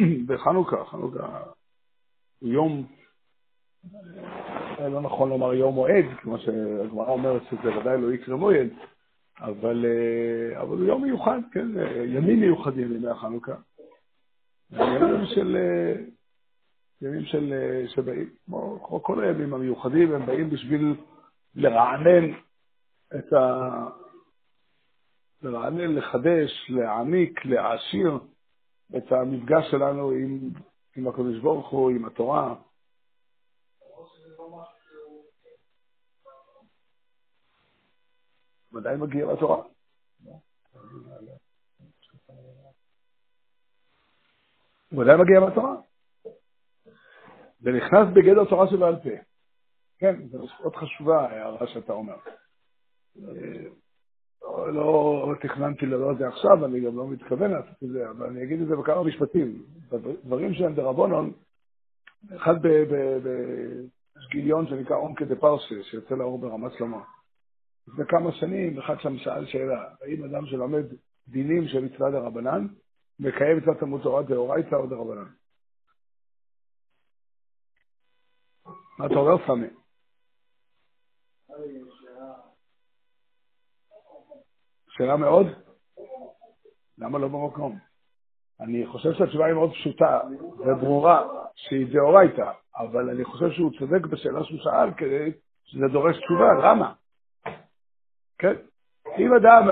בחנוכה, חנוכה יום, לא נכון לומר יום מועד, כמו שהגמרא אומרת שזה ודאי לא יקרה מועד, אבל, אה, אבל הוא יום מיוחד, כן, ימים מיוחדים ימי החנוכה. ימים של, אה, ימים של, אה, שבאים, כמו כל הימים המיוחדים, הם באים בשביל לרענן את ה... לרענן, לחדש, להעמיק, להעשיר את המפגש שלנו עם, עם הקדוש ברוך הוא, עם התורה. ודאי מגיע לתורה. הוא ודאי מגיע מהתורה. זה נכנס בגדר תורה שבעל פה. כן, זו מאוד חשובה ההערה שאתה אומר. לא, תכננתי לדבר את זה עכשיו, אני גם לא מתכוון לעשות את זה, אבל אני אגיד את זה בכמה משפטים. דברים שהם דרבונון, אחד בגיליון שנקרא עומקה דה פרסה, שיוצא לאור ברמת שלמה. לפני כמה שנים, אחד שם שאל שאלה, האם אדם שלומד דינים של מצווה דרבנן, מקיים מצוות תלמוד תורה דאורייתא או דרבנן? מה אתה אומר, סמי? שאלה מאוד? למה לא במקום? אני חושב שהתשובה היא מאוד פשוטה וברורה, שהיא דאורייתא, אבל אני חושב שהוא צודק בשאלה שהוא שאל כדי שזה דורש תשובה, למה? כן, אם אדם...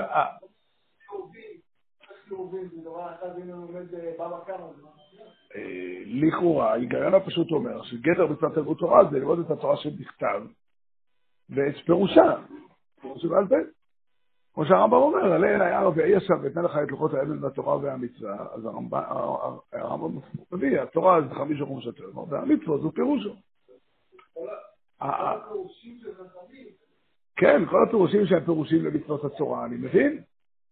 לכאורה, ההיגיון הפשוט אומר שגדר מצוות תלמוד תורה זה ללמוד את התורה שבכתב ואת פירושה, פירושה בעל פה. כמו שהרמב"ם אומר, עלה אל היער ואי עכשיו ואתן לך את לוחות האבן והתורה והמצווה, אז הרמב"ם מביא, התורה זה חמישה חומשת והמצווה זו פירושו. כן, כל הפירושים שהם פירושים למצוות התורה, אני מבין?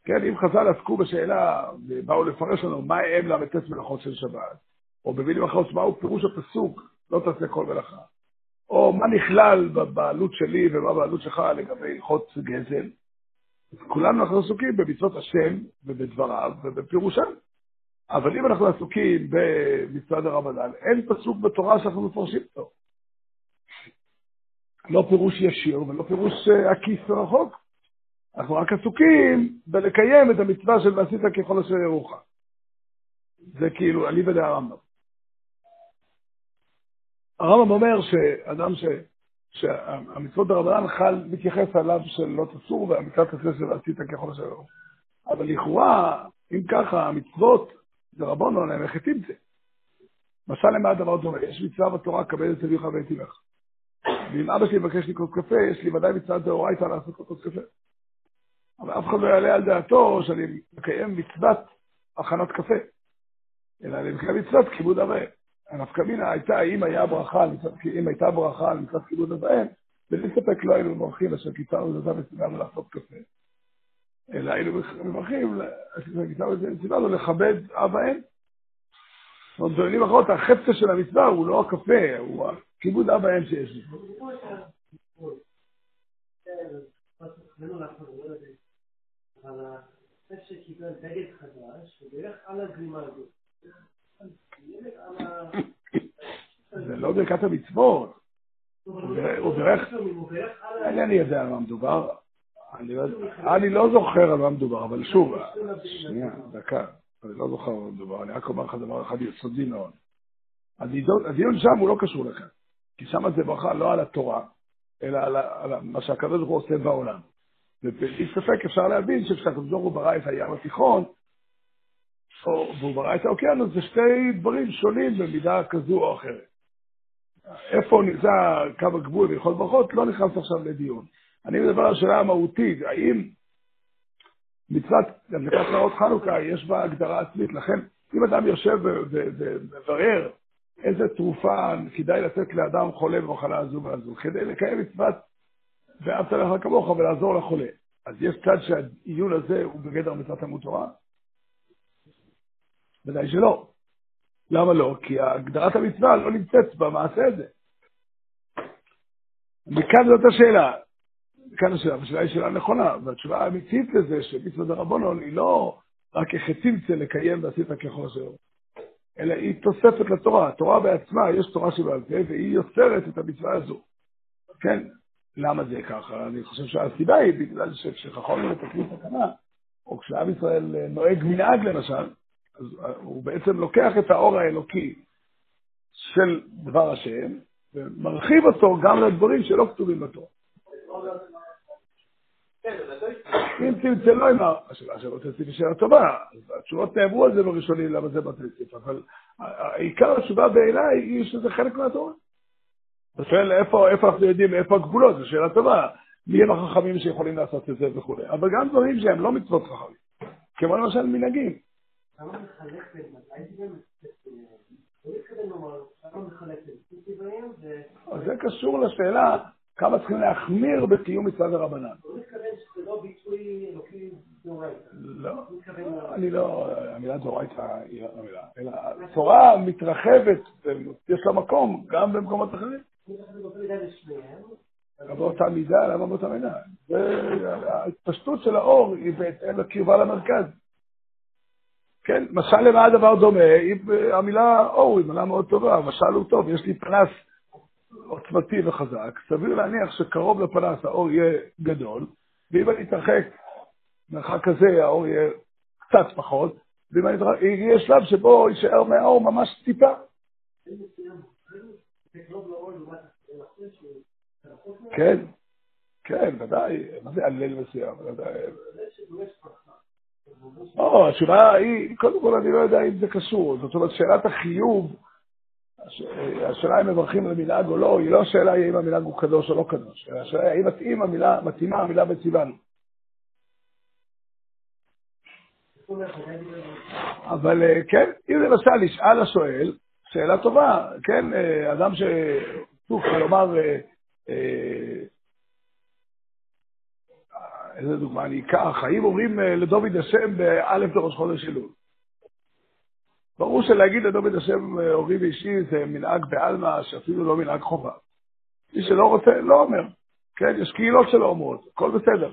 כן, אם חז"ל עסקו בשאלה, באו לפרש לנו מה הם ל"ט מלאכות של שבת, או במילים אחרות, מהו פירוש הפסוק, לא תעשה כל מלאכה, או מה נכלל בבעלות שלי ומה בבעלות שלך לגבי הלכות גזל, כולנו אנחנו עסוקים במצוות השם ובדבריו ובפירושם. אבל אם אנחנו עסוקים במצוות הרמדאן, אין פסוק בתורה שאנחנו מפרשים אותו. לא פירוש ישיר ולא פירוש אה, עקיף ורחוק. אנחנו רק עסוקים בלקיים את המצווה של ועשית ככל אשר ירוחך. זה כאילו אליבא דהרמב"ם. הרמב"ם אומר שאדם ש... שהמצוות ברמדאן חל, מתייחס עליו של לא תסור והמצוות הזה של עשית ככל ירוחך. אבל לכאורה, אם ככה, המצוות דרבנון הם מחטאים זה. משל למה הדבר דומה? יש מצווה בתורה, כבד את אביך ואת אמך. ואם אבא שלי מבקש לקרות קפה, יש לי ודאי מצוות דאורייתא לעשות כוס קפה. אבל אף אחד לא יעלה על דעתו שאני מקיים מצוות הכנת קפה, אלא אני מקיים מצוות כיבוד אביהם. הנפקא מינה הייתה, אם היה ברכה, אם הייתה ברכה על מצוות כיבוד אביהם, בלי ספק לא היינו מברכים אשר קיצרנו את וציוונו לעשות קפה. אלא היינו מברכים, אשר קיצרנו וציוונו לכבד אב ואם. זאת אומרת, במילים אחרות, החפצה של המצווה הוא לא הקפה, הוא כיבוד אב ואם שיש לי. ובירך על. זה לא ברכת המצוות. הוא בירך, אינני יודע על מה מדובר. אני לא זוכר על מה מדובר, אבל שוב, שנייה, דקה, אני לא זוכר על מה מדובר, אני רק אומר לך דבר אחד יסודי מאוד. הדיון שם הוא לא קשור לכאן, כי שם זה ברכה לא על התורה, אלא על מה שהקדוש ברוך הוא עושה בעולם. ובלי ספק אפשר להבין שכשהקדוש ברוך הוא ברא את הים התיכון, או, והוא ברא את האוקיינוס, זה שתי דברים שונים במידה כזו או אחרת. איפה נמצא קו הגבול ויכול ברכות, לא נכנס עכשיו לדיון. אני מדבר על השאלה המהותית, האם מצוות הדלקת נרות חנוכה יש בה הגדרה עצמית, לכן אם אדם יושב ומברר איזה תרופה כדאי לתת לאדם חולה במחלה הזו והזו, כדי לקיים מצוות ואהבת לך כמוך ולעזור לחולה. אז יש צד שהעיון הזה הוא בגדר מצוות תלמוד תורה? ודאי שלא. למה לא? כי הגדרת המצווה לא נמצאת במעשה הזה. מכאן זאת השאלה. מכאן השאלה, והשאלה היא שאלה נכונה, והתשובה האמיתית לזה שמצווה דרבנון היא לא רק צמצה לקיים ועשית ככל אשר, אלא היא תוספת לתורה. התורה בעצמה, יש תורה שבעל פה, והיא יוצרת את המצווה הזו. כן, למה זה ככה? אני חושב שהסיבה היא בגלל שכשחכמים מתקנים תקנה, או כשעם ישראל נוהג מנהג למשל, אז הוא בעצם לוקח את האור האלוקי של דבר השם, ומרחיב אותו גם לדברים שלא כתובים בתורה. אם צלצלו עם השאלה שלא תציף שאלה טובה, התשובות נאמרו על זה בראשונים, למה זה בתציף, אבל העיקר התשובה בעיניי היא שזה חלק מהתורה. אתה שואל איפה אנחנו יודעים, איפה הגבולות, זו שאלה טובה. מי הם החכמים שיכולים לעשות את זה וכו'. אבל גם דברים שהם לא מצוות חכמים, כמו למשל מנהגים. זה קשור לשאלה כמה צריכים להחמיר בקיום מצוות הרבנן. לא, אני לא, המילה דאורייתא היא לא המילה, אלא התורה מתרחבת, יש לה מקום גם במקומות אחרים. באותה מידה, למה באותה מידה? ההתפשטות של האור היא בהתאם לקרבה למרכז. כן, משל למה הדבר דומה? המילה אור היא מילה מאוד טובה, משל הוא טוב, יש לי פנס עוצמתי וחזק, סביר להניח שקרוב לפנס האור יהיה גדול, ואם אני אתרחק מרחק כזה האור יהיה קצת פחות, ואם אני אתרחק, יהיה שלב שבו יישאר מהאור ממש טיפה. כן, כן, ודאי, מה זה הלל מסוים? לא, התשובה היא, קודם כל אני לא יודע אם זה קשור, זאת אומרת, שאלת החיוב, השאלה אם מברכים על מנהג או לא, היא לא השאלה האם המנהג הוא קדוש או לא קדוש, אלא השאלה האם מתאים המילה, מתאימה המילה בציוונו. אבל אה, כן, אם למשל ישאל השואל, שאלה טובה, כן, אה, אדם ש... שוב, כלומר, אה, איזה דוגמה אני אקח? האם אומרים לדוד השם באלף לראש חודש אלול? ברור שלהגיד לדוד השם אורי ואישי זה מנהג בעלמא, שאפילו לא מנהג חובה. מי שלא רוצה, לא אומר. כן, יש קהילות שלא אומרות, הכל בסדר.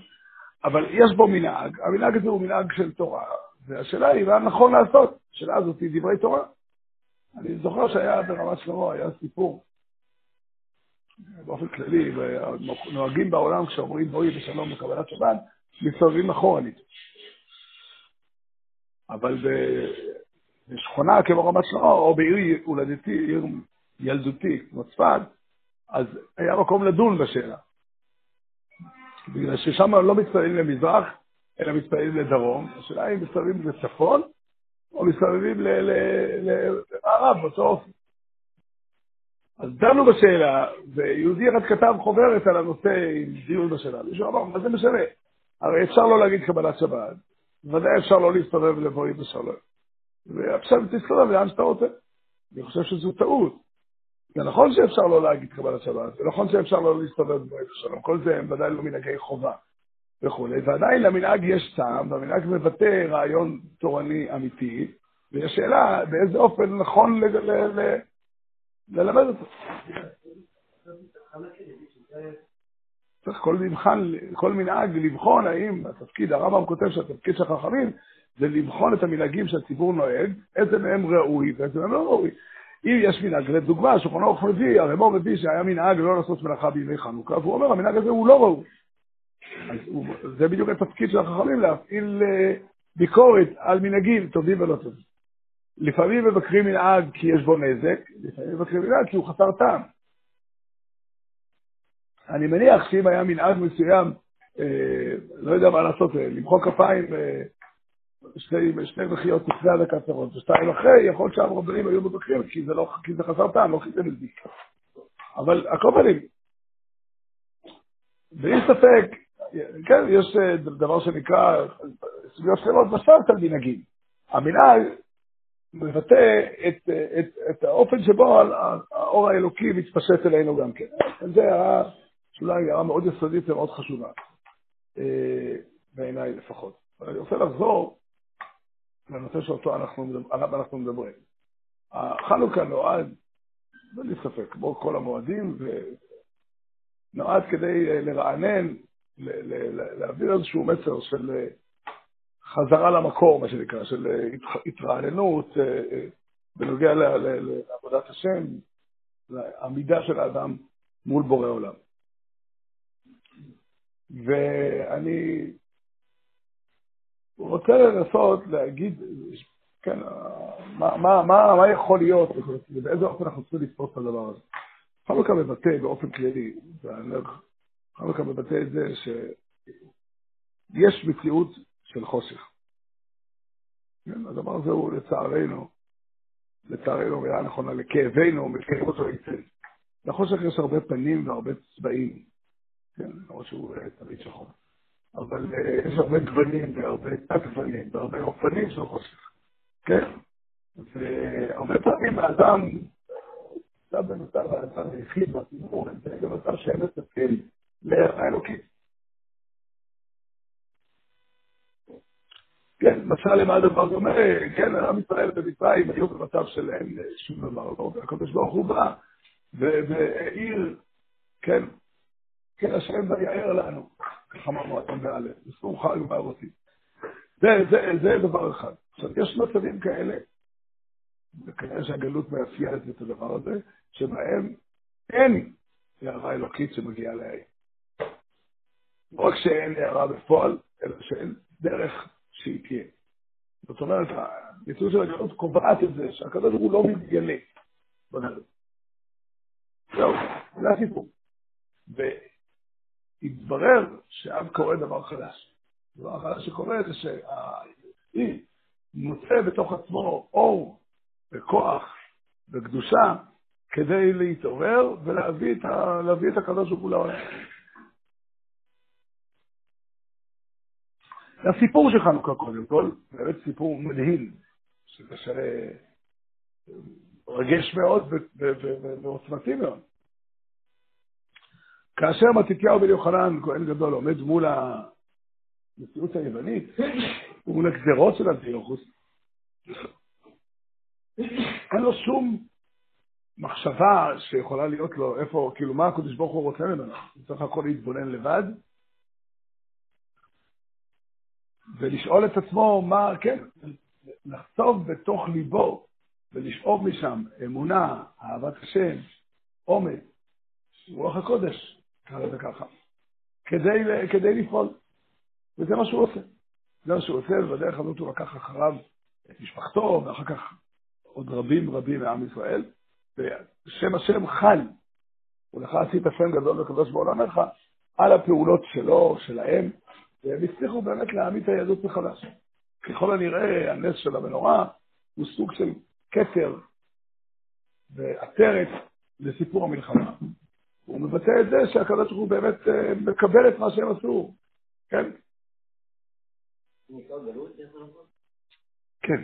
אבל יש בו מנהג, המנהג הזה הוא מנהג של תורה, והשאלה היא מה נכון לעשות. השאלה הזאת היא דברי תורה. אני זוכר שהיה ברמת שלמה, היה סיפור, באופן כללי, נוהגים בעולם כשאומרים בואי בשלום בקבלת שבת, מסתובבים אחורנית. אבל בשכונה כמו רמת שלמה, או בעיר הולדתי, עיר ילדותי, כמו צפת, אז היה מקום לדון בשאלה. בגלל ששם לא מתפללים למזרח, אלא מתפללים לדרום. השאלה אם מסתובבים לצפון, או מסתובבים למערב, באותו אופן. אז דנו בשאלה, ויהודי אחד כתב חוברת על הנושא עם דיון בשאלה. מישהו אמר, מה זה משנה? הרי אפשר לא להגיד קבלת שבת, ודאי אפשר לא להסתובב לבואי בשלום. ועכשיו תסתובב לאן שאתה רוצה. אני חושב שזו טעות. זה נכון שאפשר לא להגיד קבלת שבת, זה נכון שאפשר לא להסתובב בבית השלום, כל זה הם ודאי לא מנהגי חובה וכולי, ועדיין למנהג יש טעם, והמנהג מבטא רעיון תורני אמיתי, ויש שאלה באיזה אופן נכון ללמד אותו. צריך כל מבחן, כל מנהג לבחון האם התפקיד, הרמב"ם כותב שהתפקיד של החכמים זה לבחון את המנהגים שהציבור נוהג, איזה מהם ראוי ואיזה מהם לא ראוי. אם יש מנהג, לדוגמה, שולחן ערוך מביא, הרמור מביא שהיה מנהג לא לעשות מלאכה בימי חנוכה, והוא אומר, המנהג הזה הוא לא ראוי. אז הוא, זה בדיוק התפקיד של החכמים, להפעיל uh, ביקורת על מנהגים טובים ולא טובים. לפעמים מבקרים מנהג כי יש בו נזק, לפעמים מבקרים מנהג כי הוא חסר טעם. אני מניח שאם היה מנהג מסוים, אה, לא יודע מה לעשות, אה, למחוא כפיים אה, שני, שני מחיות לפני הדקת פירות, ושתיים אחרי, יכול להיות שהרבנים היו מבקרים, כי זה, לא, כי זה חסר טעם, לא את זה. אבל הכל פנים. בלי ספק, כן, יש אה, דבר שנקרא סוגיות שלמות בשרת על מנהגים. המנהג מבטא את, את, את האופן שבו האור האלוקי מתפשט אלינו גם כן. זה הערה שאולי הערה מאוד יסודית ומאוד חשובה, אה, בעיניי לפחות. אני רוצה לחזור לנושא שאותו אנחנו, עליו אנחנו מדברים. החנוכה נועד, בלי ספק, כמו כל המועדים, ונועד כדי לרענן, להעביר איזשהו מסר של אה, חזרה למקור, מה שנקרא, של אה, התרעננות, אה, בנוגע לעבודת השם, לעמידה של האדם מול בורא עולם. ואני רוצה לנסות להגיד, כן, מה, מה, מה, מה יכול להיות, ובאיזה אופן אנחנו צריכים לתפוס את הדבר הזה. חנוכה מבטא באופן כללי, חנוכה מבטא את זה שיש מציאות של חושך. כן, הדבר הזה הוא לצערנו, לצערנו מילה נכונה, לכאבנו, מכאב אותו היטב. לחושך יש הרבה פנים והרבה צבעים, כן, למרות שהוא אה, תמיד שחור. אבל אה, יש הרבה גוונים והרבה תת-גוונים והרבה אופנים של חושך, כן? והרבה פעמים האדם נמצא במצב האדם היחיד בציבור, נמצא במצב שאין לטפל לערך האלוקית. כן, משל למה הדבר דומה, כן, עם ישראל במצרים היו במצב של אין שום דבר, לא, והקדוש ברוך הוא בא והעיר, כן, כן, השם ויער לנו, ככה אמרנו אתם באלף, בסכום חג בערותים. זה, זה, זה דבר אחד. עכשיו, יש מצבים כאלה, וכנראה שהגלות מאפיינת את הדבר הזה, שבהם אין הערה אלוקית שמגיעה לעין. לא רק שאין הערה בפועל, אלא שאין דרך שהיא תהיה. זאת אומרת, המציאות של הגלות קובעת את זה שהקדוש הוא לא מתגלה בגלות. זהו, זה הסיפור. והתברר שאז קורה דבר חדש. דבר חדש שקורה זה שהאי מוצא בתוך עצמו אור וכוח וקדושה כדי להתעורר ולהביא את, ה... את הקדוש ברוך הוא לעולם. הסיפור של חנוכה קודם כל, באמת סיפור מדהים, שקשה רגש מאוד ועוצמתי מאוד. כאשר מתתיהו בן יוחנן, כהן גדול, עומד מול המציאות היוונית, ומול הגזרות של אנטיוכוס, אין לו שום מחשבה שיכולה להיות לו, איפה, כאילו, מה הקדוש ברוך הוא רוצה ממנו? הוא צריך הכל להתבונן לבד, ולשאול את עצמו מה, כן, לחצוב בתוך ליבו ולשאוב משם אמונה, אהבת השם, עומד, רוח הקודש, קרא לזה ככה, כדי, כדי לפעול. וזה מה שהוא עושה. זה מה שהוא עושה, ובדרך הזאת הוא לקח אחריו את משפחתו, ואחר כך עוד רבים רבים מעם ישראל, ושם השם חל. ולך עשית שם גדול וקדוש בעולמך, על הפעולות שלו, שלהם, והם הצליחו באמת להעמיד את היהדות מחדש. ככל הנראה, הנס של המנורה הוא סוג של כתר ועטרת לסיפור המלחמה. הוא מבטא את זה שהקדוש ברוך הוא באמת אה, מקבל את מה שהם עשו, כן? כן.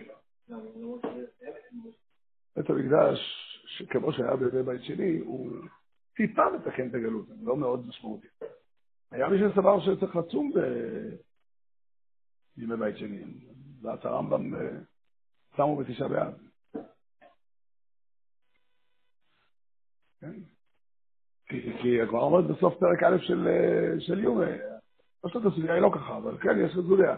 בית המקדש, כמו שהיה בימי בית שני, הוא טיפה מתקן את הגלות, לא מאוד משמעותי. היה מי שסבר שצריך לצום בימי בית שני. ואז הרמב"ם אה, שמו בתשעה באב. כן? כי הגמרא אומרת בסוף פרק א' של, אה, של יומי, לא שאתה הסוגיה היא לא ככה, אבל כן, יש לזוליה.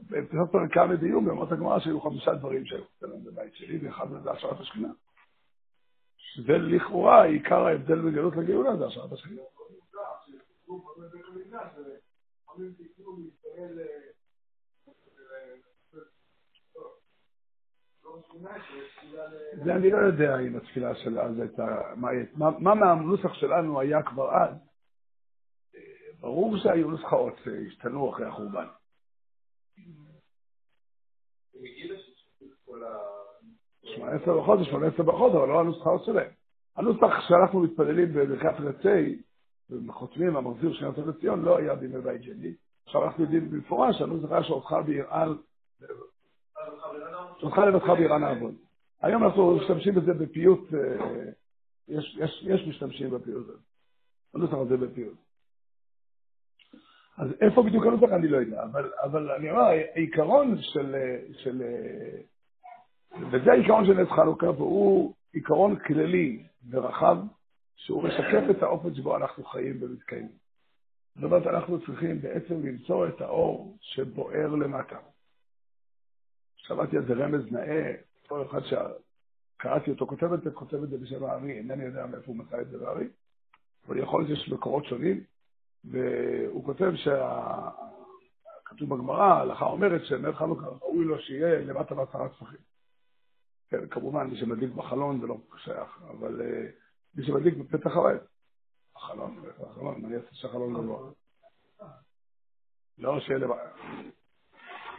בסוף פרק כ' דיומי, אומרת הגמרא שהיו חמישה דברים שהיו קטנים בבית שלי, ואחד מזה השערת השכינה. שזה לכאורה עיקר ההבדל בגלות לגאולה, זה השערת השכינה. זה אני לא יודע אם התפילה של אז הייתה, מה מהנוסח שלנו היה כבר אז. ברור שהיו נוסחאות שהשתנו אחרי החורבן. שמונה עשר בחודש, שמונה עשר בחודש, אבל לא הנוסחאות שלהם. הנוסח שאנחנו מתפללים בברכת רצי, וחותמים, המחזיר של יוצא לציון, לא היה בימי בית שני. עכשיו אנחנו יודעים במפורש, הנוסח היה שאותך בירעל, שאותך לבדך בירען העבוד. היום אנחנו משתמשים בזה בפיוט, אה, יש, משתמשים בפיוט הזה. הנוסח הזה בפיוט. אז איפה בדיוק הנוסח אני לא יודע, אבל, אני אומר, העיקרון של, של, וזה העיקרון של נס חנוכה, והוא עיקרון כללי ורחב, שהוא משקף את האופן שבו אנחנו חיים ומתקיימים. זאת אומרת, אנחנו צריכים בעצם למצוא את האור שבוער למטה. שמעתי על זה רמז נאה, כל אחד קראתי אותו כותב את זה, כותב את זה בשם הארי, אינני יודע מאיפה הוא מצא את זה בארי, אבל יכול להיות שיש מקורות שונים, והוא כותב שה... כתוב בגמרא, ההלכה אומרת שנר חנוכה ראוי לו שיהיה למטה בעשרה טפחים. כן, כמובן, מי שמדליק בחלון זה לא שייך, אבל uh, מי שמדליק בפתח הבית, החלון, החלון, אני אעשה שהחלון גבוה. לא שיהיה לבעיה.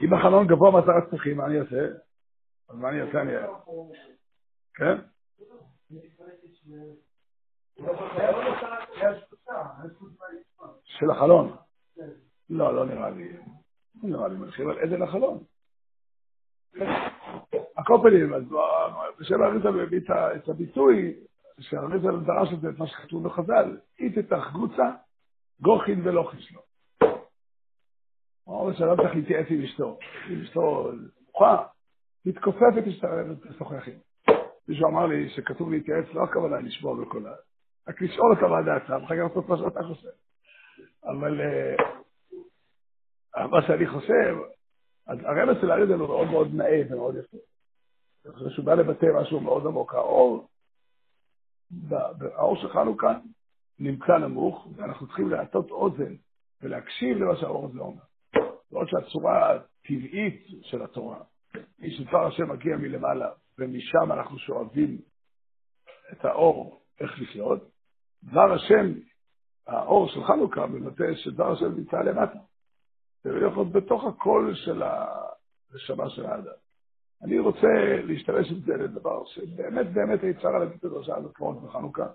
אם החלון גבוה בעשרה טפחים, מה אני אעשה? אז מה אני אעשה? אני... כן? של החלון. לא, לא נראה לי. לא נראה לי מרחיב על עדן החלון. הקופלים, אז האריזה מביא את הביטוי, שהאריזה דרש את זה, את מה שכתוב בחז"ל, אית את החגוצה, גוכין ולא חיסלו. הוא אומר שאדם צריך להתייעץ עם אשתו. אם אשתו נמוכה, מתכופפת, לשוחח עם. מישהו אמר לי שכתוב להתייעץ, לא הכוונה לשמוע בקולה, רק לשאול אותה מה דעתה, ואחר כך לעשות מה שאתה חושב. אבל מה שאני חושב, הרמז של האריזה הוא מאוד מאוד נאה ומאוד יפה. אני חושב שהוא בא לבטא משהו מאוד עמוק. האור, האור של חנוכה נמצא נמוך, ואנחנו צריכים להטות אוזן ולהקשיב למה שהאור הזה אומר. בעוד שהצורה הטבעית של התורה היא שדבר השם מגיע מלמעלה, ומשם אנחנו שואבים את האור איך לחיות, דבר השם, האור של חנוכה מבטא שדבר השם נמצא למטה. זה יכול להיות בתוך הקול של הנשמה של האדם. אני רוצה להשתמש עם זה לדבר שבאמת באמת אפשר להגיד את הדרשה הזאת כמו בחנוכה,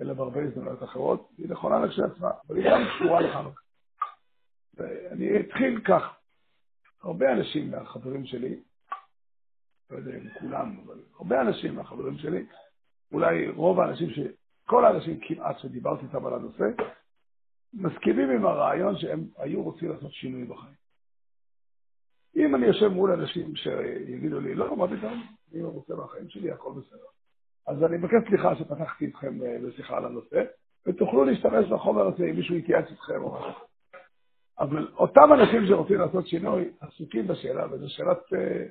אלא בהרבה הזדמנויות אחרות, היא נכונה לכשעצמה, אבל היא גם קשורה לחנוכה. ואני אתחיל כך. הרבה אנשים מהחברים שלי, לא יודע אם כולם, אבל הרבה אנשים מהחברים שלי, אולי רוב האנשים, ש... כל האנשים כמעט שדיברתי איתם על הנושא, מסכימים עם הרעיון שהם היו רוצים לעשות שינוי בחיים. אם אני יושב מול אנשים שיגידו לי, לא, מה פתאום, אני רוצה מהחיים שלי, הכל בסדר. אז אני מבקש סליחה שפתחתי איתכם אה, בשיחה על הנושא, ותוכלו להשתמש בחומר הזה אם מישהו יתייעץ איתכם או משהו. אבל אותם אנשים שרוצים לעשות שינוי, עסוקים בשאלה, וזו שאלת, אה,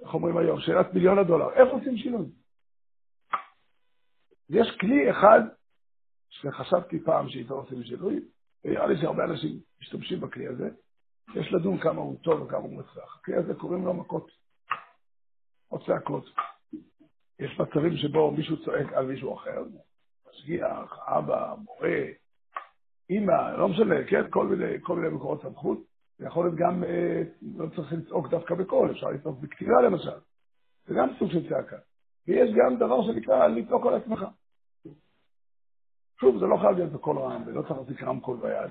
איך אומרים היום, שאלת מיליון הדולר, איך עושים שינוי? יש כלי אחד שחשבתי פעם שאיתו עושים שינוי, ונראה לי שהרבה אנשים משתמשים בכלי הזה, יש לדון כמה הוא טוב וכמה הוא מצליח. הכלי הזה קוראים לו מכות, או צעקות. יש מצבים שבו מישהו צועק על מישהו אחר, משגיח, אבא, מורה, אימא, לא משנה, כן, כל מיני, כל מיני מקורות סמכות. זה יכול להיות גם, אה, לא צריך לצעוק דווקא בקול, אפשר לצעוק בכתיבה למשל. זה גם סוג של צעקה. ויש גם דבר שנקרא לצעוק על עצמך. שוב, זה לא חייב להיות בקול רם, ולא צריך להחזיק רמקול ביד.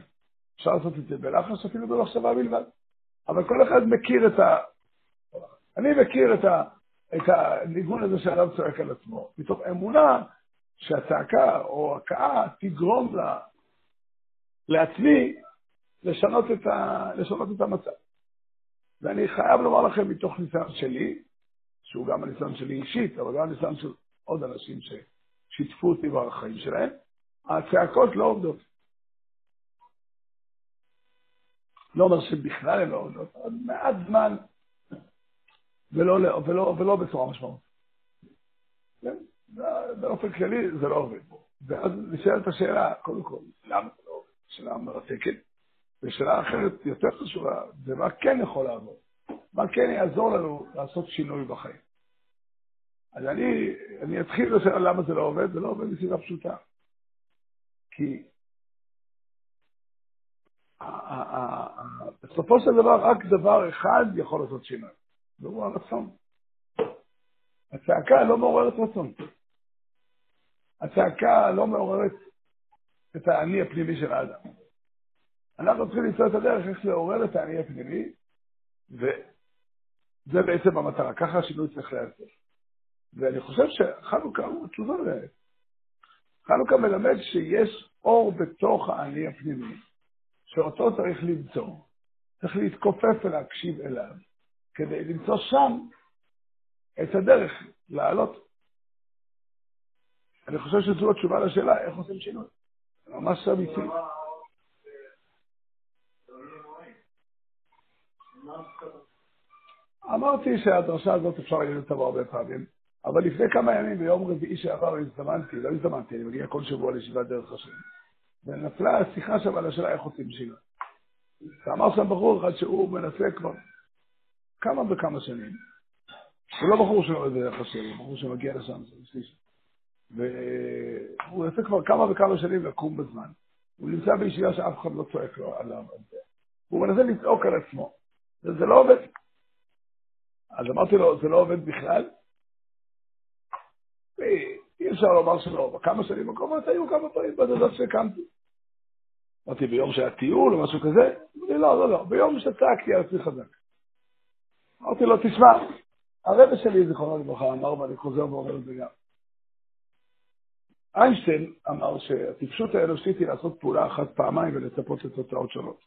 אפשר לעשות את זה בלחש, אפילו במחשבה בלבד. אבל כל אחד מכיר את ה... אני מכיר את, ה... את הניגון הזה שעליו צועק על עצמו, מתוך אמונה שהצעקה או הכאה תגרום לה, לעצמי לשנות את, ה... לשנות את המצב. ואני חייב לומר לכם מתוך ניסיון שלי, שהוא גם הניסיון שלי אישית, אבל גם הניסיון של עוד אנשים ששיתפו אותי בחיים שלהם, הצעקות לא עובדות. לא אומר שבכלל הן לא עובדות, אבל מעט זמן ולא, ולא, ולא בצורה משמעותית. כן? באופן כללי זה לא עובד. ואז נשאלת השאלה, קודם כל, למה זה לא עובד? שאלה מרתקת. ושאלה אחרת יותר חשובה, זה מה כן יכול לעבוד. מה כן יעזור לנו לעשות שינוי בחיים. אז אני, אני אתחיל לשאלה למה זה לא עובד, זה לא עובד מסיבה פשוטה. כי בסופו של דבר רק דבר אחד יכול לעשות שינוי, והוא הרצון. הצעקה לא מעוררת רצון. הצעקה לא מעוררת את האני הפנימי של האדם. אנחנו צריכים למצוא את הדרך איך לעורר את האני הפנימי, וזה בעצם המטרה, ככה השינוי צריך להיעשות. ואני חושב שחנוכה הוא התשובה לזה. חנוכה מלמד שיש אור בתוך האני הפנימי, שאותו צריך למצוא. צריך להתכופף ולהקשיב אליו, כדי למצוא שם את הדרך לעלות. אני חושב שזו התשובה לשאלה, איך עושים שינוי. ממש אמיתי. אמרתי שהדרשה הזאת אפשר להגיד אותה הרבה פעמים. אבל לפני כמה ימים, ביום רביעי שעבר, הזדמנתי, לא הזדמנתי, אני מגיע כל שבוע לישיבת דרך השם. ונפלה השיחה שם על השאלה איך עושים שירה. ואמר שם בחור אחד שהוא מנסה כבר כמה וכמה שנים. הוא לא בחור שעובד בדרך השם, הוא בחור שמגיע לשם, והוא יוצא כבר כמה וכמה שנים לקום בזמן. הוא נמצא בישיבה שאף אחד לא צועק לו עליו. הוא מנסה לצעוק על עצמו, וזה לא עובד. אז אמרתי לו, זה לא עובד בכלל? אי אפשר לומר שלא. בכמה שנים הקרובות היו כמה פעמים בדודות שהקמתי. אמרתי, ביום שהיה טיול או משהו כזה? אמרתי, לא, לא, לא, ביום שצעקתי על עצמי חזק. אמרתי לו, תשמע, הרבי שלי, זיכרונו לברכה, אמר, ואני חוזר ואומר את זה גם. איינשטיין אמר שהטיפשות האנושית היא לעשות פעולה אחת פעמיים ולצפות לתוצאות שונות.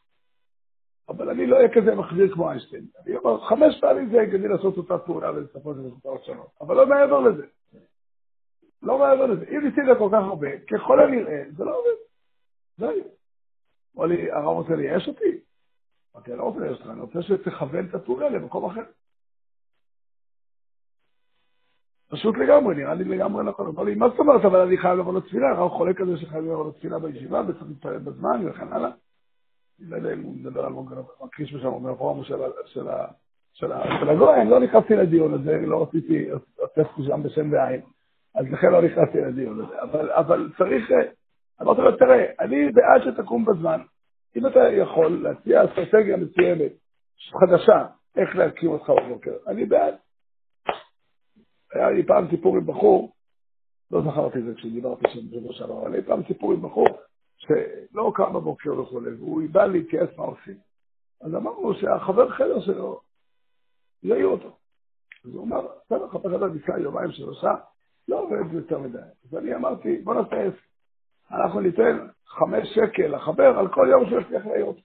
אבל אני לא אהיה כזה מחזיר כמו איינשטיין. אני אומר, חמש פעמים זה הגיוני לעשות אותה פעולה ולצפות לתוצאות שונות, אבל לא מעבר לזה. לא מעבר לזה. אם ניסית כל כך הרבה, ככל הנראה, זה לא עובד. זהו. אמר לי, הרב רוצה לייאש אותי? אמרתי, אני לא רוצה לייאש אותך, אני רוצה שתכוון את הפעולה למקום אחר. פשוט לגמרי, נראה לי לגמרי נכון. אמר לי, מה זאת אומרת, אבל אני חייב לבוא לתפילה, הרב חולק על זה שחייב לבוא לתפילה בישיבה וצריך להתפלל בזמן וכן הלאה. אני לא יודע אם הוא מדבר על מקריש בשם, אומר פורום של הגוי, אני לא נכנסתי לדיון הזה, לא רציתי, עוטפתי שם בשם בעין, אז לכן לא נכנסתי לדיון הזה. אבל צריך, אמרתי לו, תראה, אני בעד שתקום בזמן. אם אתה יכול להציע אסטרטגיה מסוימת, חדשה, איך להקים אותך בבוקר, אני בעד. היה לי פעם סיפור עם בחור, לא זכרתי את זה כשדיברתי שם בשבוע שעבר, אבל היה לי פעם סיפור עם בחור שלא קם בבוקר וכולי, והוא בא להתייעץ מה עושים. אז אמרנו שהחבר חדר שלו יעיר אותו. אז הוא אמר, בסדר, חבר חדר ניסה יומיים שלושה, לא עובד יותר מדי. אז אני אמרתי, בוא נעשה עסק. אנחנו ניתן חמש שקל לחבר על כל יום שהוא יצליח להעיר אותו.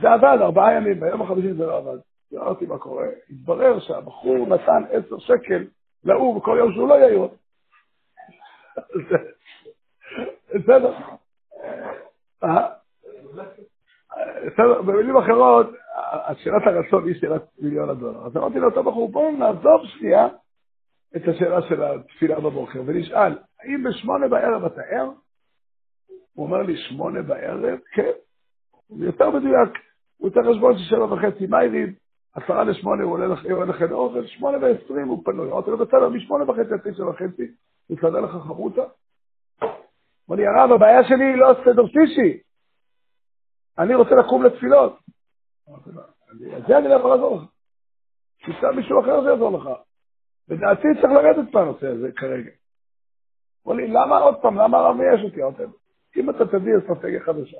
זה עבד ארבעה ימים, ביום החמישי זה לא עבד. שאלתי מה קורה, התברר שהבחור נתן עשר שקל להוא בכל יום שהוא לא יעיר. בסדר. אה? בסדר, במילים אחרות, שאלת הרצון היא שאלת מיליון הדולר. אז אמרתי לאותו בחור, בואו נעזוב שנייה את השאלה של התפילה בבוקר ונשאל, האם בשמונה בערב אתה ער? הוא אומר לי, שמונה בערב? כן. זה יותר מדויק. הוא יותר חשבון של שבע וחצי מיילים, עשרה לשמונה הוא עולה לכם אוכל, שמונה ועשרים הוא פנוי. אמרתי לו, בסדר, משמונה וחצי עד תשע וחצי, יסדר לך חמוטה? אמר לי, הרב, הבעיה שלי היא לא סדר שישי. אני רוצה לקום לתפילות. אמרתי לו, זה אני לא יכול לעזור לך. תמצא מישהו אחר שיעזור לך. לדעתי צריך לרדת מהנושא הזה כרגע. אמר לי, למה עוד פעם, למה הרב מייאש אותי? אמרתי לו, אם אתה תביא אסטרטגיה חדשה.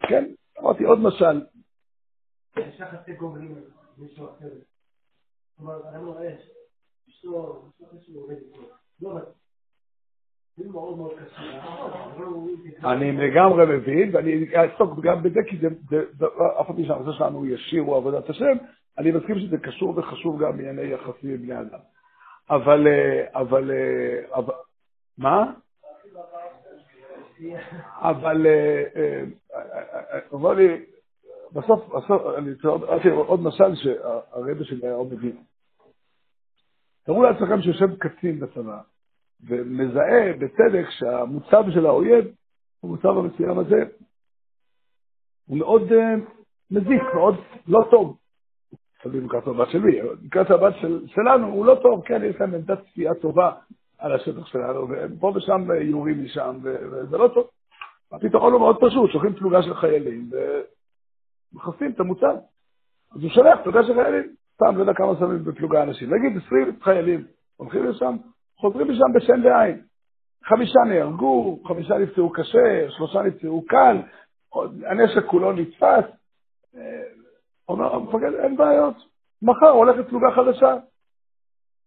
כן, אמרתי עוד משל. יש יחסי גומלין. מישהו אחר. כלומר, אני רואה אשתו, אשתו. לא אני לגמרי מבין, ואני אעסוק גם בזה, כי זה, אף אחד שהנושא שלנו ישיר, הוא עבודת השם, אני מסכים שזה קשור וחשוב גם בענייני יחסים עם בני אדם. אבל, אבל, אבל, מה? אבל, אמר לי, בסוף, בסוף, אני רוצה עוד משל שהרבא שלי היה עוד מבין. תראו לעצמכם שיושב קצין בצבא, ומזהה בצדק שהמוצב של האויב, המוצב המסוים הזה, הוא מאוד מזיק, מאוד לא טוב. תלוי לקראת הבת שלי, לקראת הבת של, שלנו הוא לא טוב, כן, יש להם עמדת צפייה טובה על השטח שלנו, ופה ושם יורים משם, וזה לא טוב. הפתרון הוא מאוד פשוט, שולחים פלוגה של חיילים, מכסים את המוצב. אז הוא שולח פלוגה של חיילים, סתם, לא יודע כמה שמים בפלוגה אנשים, נגיד 20 חיילים, הולכים לשם, חוזרים משם בשן ועין. חמישה נהרגו, חמישה נפצעו קשה, שלושה נפצעו קל, הנשק כולו נתפס. אה, אומר המפקד, אין בעיות, מחר הולכת פלוגה חדשה.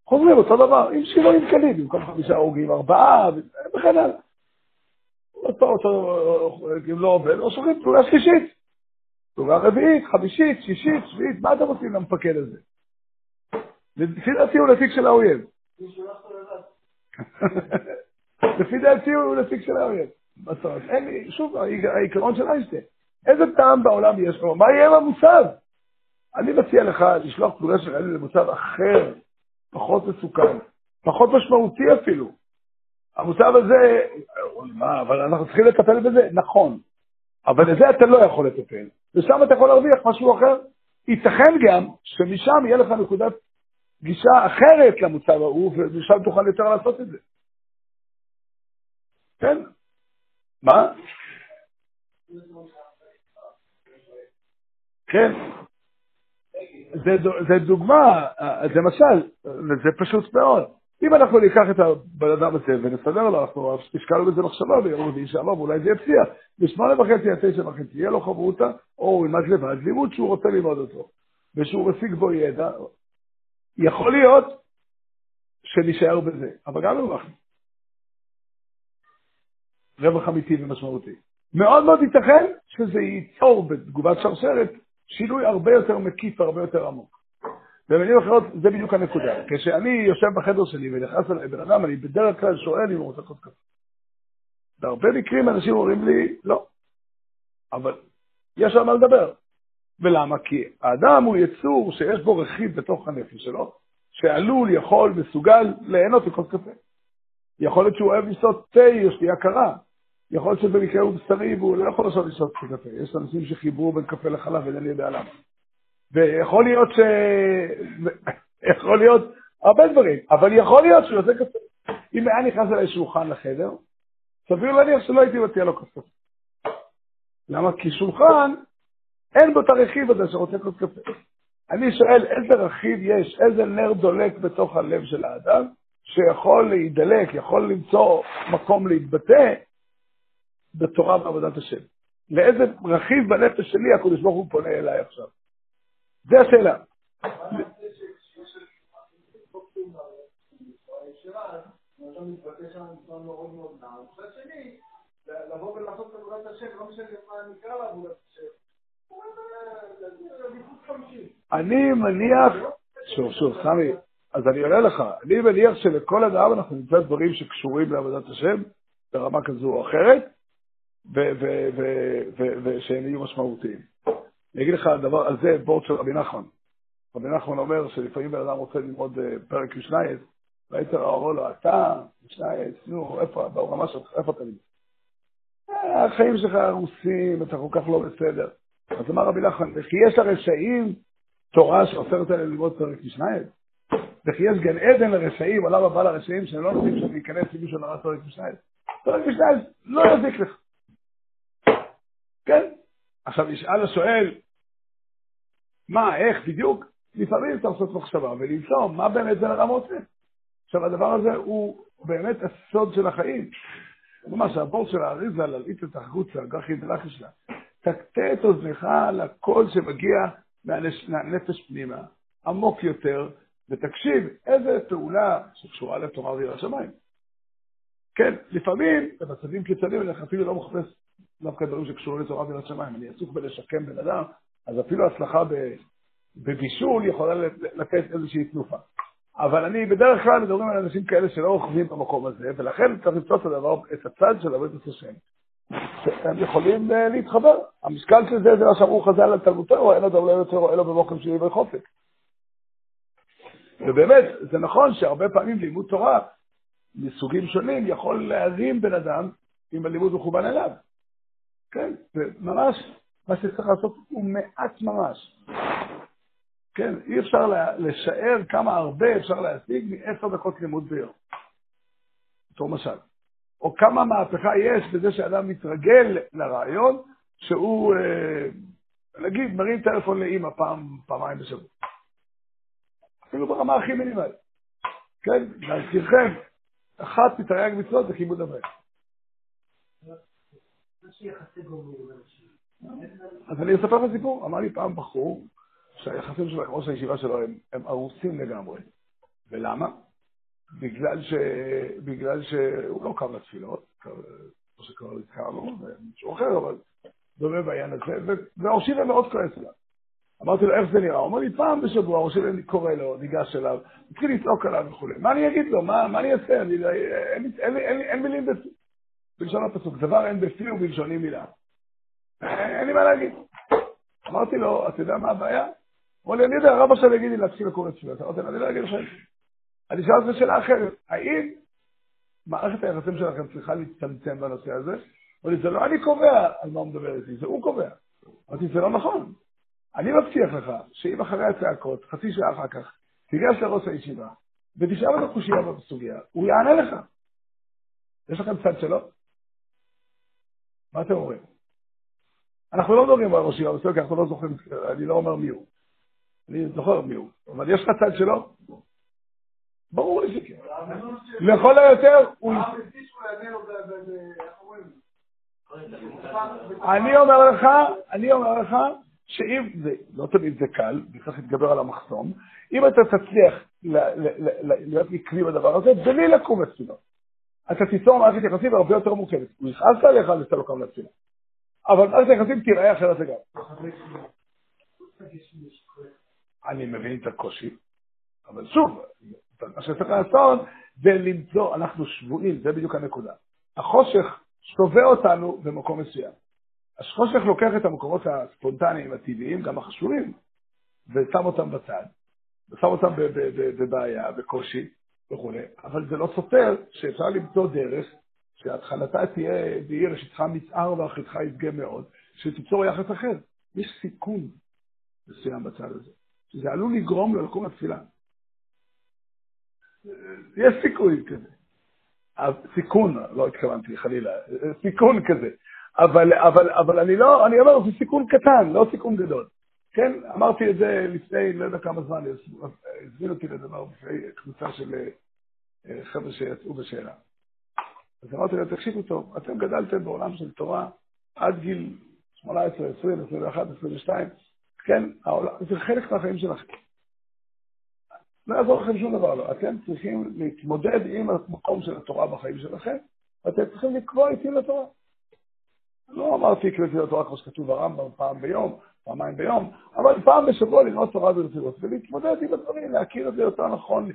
חוזרים אותו דבר, עם שינויים קלים, במקום חמישה הרוגים, ארבעה, וכן הלאה. עוד פעם, אם לא עובד, או שולחים פלוגה שלישית. פלוגה רביעית, חמישית, שישית, שביעית, מה אתם רוצים למפקד הזה? לפי דעתי הוא נציג של האויב. לפי דעתי הוא נציג של האויב. בסוף, אין לי, שוב, העיקרון של איינשטיין. איזה טעם בעולם יש לו? מה יהיה עם המוצב? אני מציע לך לשלוח פלוגה של חיילים למוצב אחר, פחות מסוכן, פחות משמעותי אפילו. המוצב הזה, מה, אבל אנחנו צריכים לטפל בזה, נכון. אבל לזה אתה לא יכול לטפל, ושם אתה יכול להרוויח משהו אחר. ייתכן גם שמשם יהיה לך נקודת גישה אחרת למוצב ההוא, ומשם תוכל יותר לעשות את זה. כן? מה? כן. זה, זה דוגמה, זה משל, וזה פשוט מאוד. אם אנחנו ניקח את הבן אדם הזה ונסדר לו, אנחנו השקענו בזה מחשבה ביום רביעי שעבר, ואולי זה יפציע, בשמונה וחצי תשע וחצי יהיה לו חברותא, או הוא ילמד לבד, לימוד שהוא רוצה ללמוד אותו, ושהוא משיג בו ידע, יכול להיות שנשאר בזה, אבל גם הרווחנו. רווח אמיתי ומשמעותי. מאוד מאוד ייתכן שזה ייצור בתגובת שרשרת שינוי הרבה יותר מקיף והרבה יותר עמוק. במילים אחרות, זה בדיוק הנקודה. כשאני יושב בחדר שלי ונכנס אליי בן אדם, אני בדרך כלל שואל אם הוא רוצה לעשות כזה. בהרבה מקרים אנשים אומרים לי, לא. אבל יש על מה לדבר. ולמה? כי האדם הוא יצור שיש בו רכיב בתוך הנפש שלו, שעלול, יכול, מסוגל ליהנות מכוס קפה. יכול להיות שהוא אוהב לשתות תה או שתייה קרה. יכול להיות שבמקרה הוא בשרי והוא לא יכול לעשות לשתות קפה. יש אנשים שחיברו בין קפה לחלב ואינני יודע למה. ויכול להיות ש... יכול להיות הרבה דברים, אבל יכול להיות שהוא עושה קפה. אם היה נכנס אליי שולחן לחדר, סביר להניח שלא הייתי מציע לו קפה. למה? כי שולחן, אין בו את הרכיב הזה שרוצה כוס קפה. אני שואל איזה רכיב יש, איזה נר דולק בתוך הלב של האדם, שיכול להידלק, יכול למצוא מקום להתבטא בתורה ועבודת השם. לאיזה רכיב בנפש שלי הקדוש ברוך הוא פונה אליי עכשיו. זה השאלה. אני מניח, שוב, שוב, סמי, אז אני עונה לך, אני מניח שלכל אדם אנחנו נמצא דברים שקשורים לעבודת השם ברמה כזו או אחרת, ושהם יהיו משמעותיים. אני אגיד לך דבר, על זה בורד של רבי נחמן. רבי נחמן אומר שלפעמים בן אדם רוצה ללמוד אה, פרק משנייס, והיית אומר לו, אתה, משנייס, נו, איפה, ברמה שלך, איפה אתה נמצא? אה, החיים שלך הרוסים, אתה כל כך לא בסדר. אז אמר רבי נחמן, וכי יש לרשעים תורה שאוסרת עליהם ללמוד פרק משנייס? וכי יש גן עדן לרשעים, עולם הבא לרשעים, שהם לא נותנים שם להיכנס עם מישהו לרעת פרק משנייס? פרק משנייס לא יזיק לך. עכשיו ישאל השואל, מה, איך, בדיוק? לפעמים צריך לעשות מחשבה ולמצוא מה באמת זה אדם רוצה. עכשיו, הדבר הזה הוא באמת הסוד של החיים. ממש, הבור של האריזה, להלעיט את החוצה, גחי דלחי שלה. תקטה את אוזנך לקול שמגיע מהנש... מהנפש פנימה, עמוק יותר, ותקשיב איזה פעולה שקשורה לתורה ויראת שמיים. כן, לפעמים, במצבים קיצוניים, אני אפילו לא מחפש דווקא דברים שקשורים לתורה ויראת שמיים. אני עסוק בלשקם בן אדם, אז אפילו הצלחה בבישול יכולה לתת איזושהי תנופה. אבל אני בדרך כלל מדברים על אנשים כאלה שלא רוכבים במקום הזה, ולכן צריך למצוא את הדבר, את הצד של עבודת השם, שהם יכולים אה, להתחבר. המשקל של זה זה מה שאמרו חז"ל על תלמודו, אין עולה יותר או אין לו במוחם שלי וחופק. ובאמת, זה נכון שהרבה פעמים לימוד תורה מסוגים שונים יכול להרים בן אדם אם הלימוד מכוון אליו. כן, זה ממש מה שצריך לעשות הוא מעט ממש. כן, אי אפשר לשער כמה הרבה אפשר להשיג מעשר דקות לימוד ביום. בתור משל. או כמה מהפכה יש בזה שאדם מתרגל לרעיון שהוא, אה, נגיד, מרים טלפון לאימא פעם, פעמיים בשבוע. אפילו ברמה הכי מינימלית. כן, להזכירכם, אחת מתרי"ג מצוות זה כיבוד אברך. אז אני אספר לך סיפור. אמר לי פעם בחור שהיחסים עם ראש הישיבה שלו הם, הם הרוסים לגמרי. ולמה? בגלל, ש... בגלל שהוא לא קם לתפילות, כמו שכבר הזכרנו, מישהו אחר, אבל דומה בעניין הזה, שלהם מאוד כועס עליו. אמרתי לו, איך זה נראה? הוא אומר לי, פעם בשבוע שלהם קורא לו, ניגש אליו, התחיל לצעוק עליו וכו'. מה אני אגיד לו? מה, מה אני אעשה? אני, אין, אין, אין, אין מילים בלשון הפסוק, דבר אין בפי ובלשוני מילה. אין לי מה להגיד. אמרתי לו, אתה יודע מה הבעיה? אמר לי, אני יודע, הרב עכשיו יגיד לי להתחיל לקרוא תפילות. אמרתי לו, אני לא אגיד לך את. אני אשאל אותך שאלה אחרת, האם מערכת היחסים שלכם צריכה להצטמצם בנושא הזה? או זה לא אני קובע על מה הוא מדבר איתי, זה הוא קובע. אמרתי, זה לא נכון. אני מבטיח לך שאם אחרי הצעקות, חצי שעה אחר כך, תיגש לראש הישיבה ותשאל אותו קושייה בסוגיה, הוא יענה לך. יש לכם צד שלו? מה אתם אומרים? אנחנו לא מדברים על ראש ישיבה בסדר, כי אנחנו לא זוכרים, אני לא אומר מי הוא. אני זוכר מי הוא. אבל יש לך צד שלו? ברור לי שכן. לכל היותר, הוא... אני אומר לך, אני אומר לך, שאם זה, לא תמיד זה קל, וצריך להתגבר על המחסום, אם אתה תצליח להיות מקרי בדבר הזה, בלי לקום לתפילה. אתה תיצור מערכת יחסים הרבה יותר מורכבת. הוא יכעס עליך, אז אתה לא קם לתפילה. אבל מערכת היחסים תיראה אחרת לגמרי. אני מבין את הקושי, אבל שוב, מה שצריך לעשות זה למצוא, אנחנו שבויים, זה בדיוק הנקודה. החושך שווה אותנו במקום מסוים. החושך לוקח את המקומות הספונטניים, הטבעיים, גם החשובים, ושם אותם בצד, ושם אותם בבעיה, בקושי וכו', אבל זה לא סותר שאפשר למצוא דרך שהתחלתה תהיה בעיר שטחה מצער ואחיתך יפגה מאוד, שתיצור יחס אחר. יש סיכון מסוים בצד הזה, שזה עלול לגרום לו לקום לתפילה. יש סיכוי כזה. סיכון, לא התכוונתי חלילה, סיכון כזה. אבל, אבל, אבל אני לא, אני אומר, זה סיכון קטן, לא סיכון גדול. כן, אמרתי את זה לפני, לא יודע כמה זמן, הזמין אותי לדבר בפני קבוצה של אה, חבר'ה שיצאו בשאלה. אז אמרתי להם, תקשיבו טוב, אתם גדלתם בעולם של תורה עד גיל 18, 20, 21, 22, כן, העולם, זה חלק מהחיים שלכם. לא יעזור לכם שום דבר, לא. אתם צריכים להתמודד עם המקום של התורה בחיים שלכם, ואתם צריכים לקבוע איתי לתורה. לא אמרתי קבעתי לתורה כמו שכתוב ברמב"ם פעם ביום, פעמיים ביום, אבל פעם בשבוע ללמוד תורה ברצינות ולהתמודד עם הדברים, להכיר את זה יותר נכון,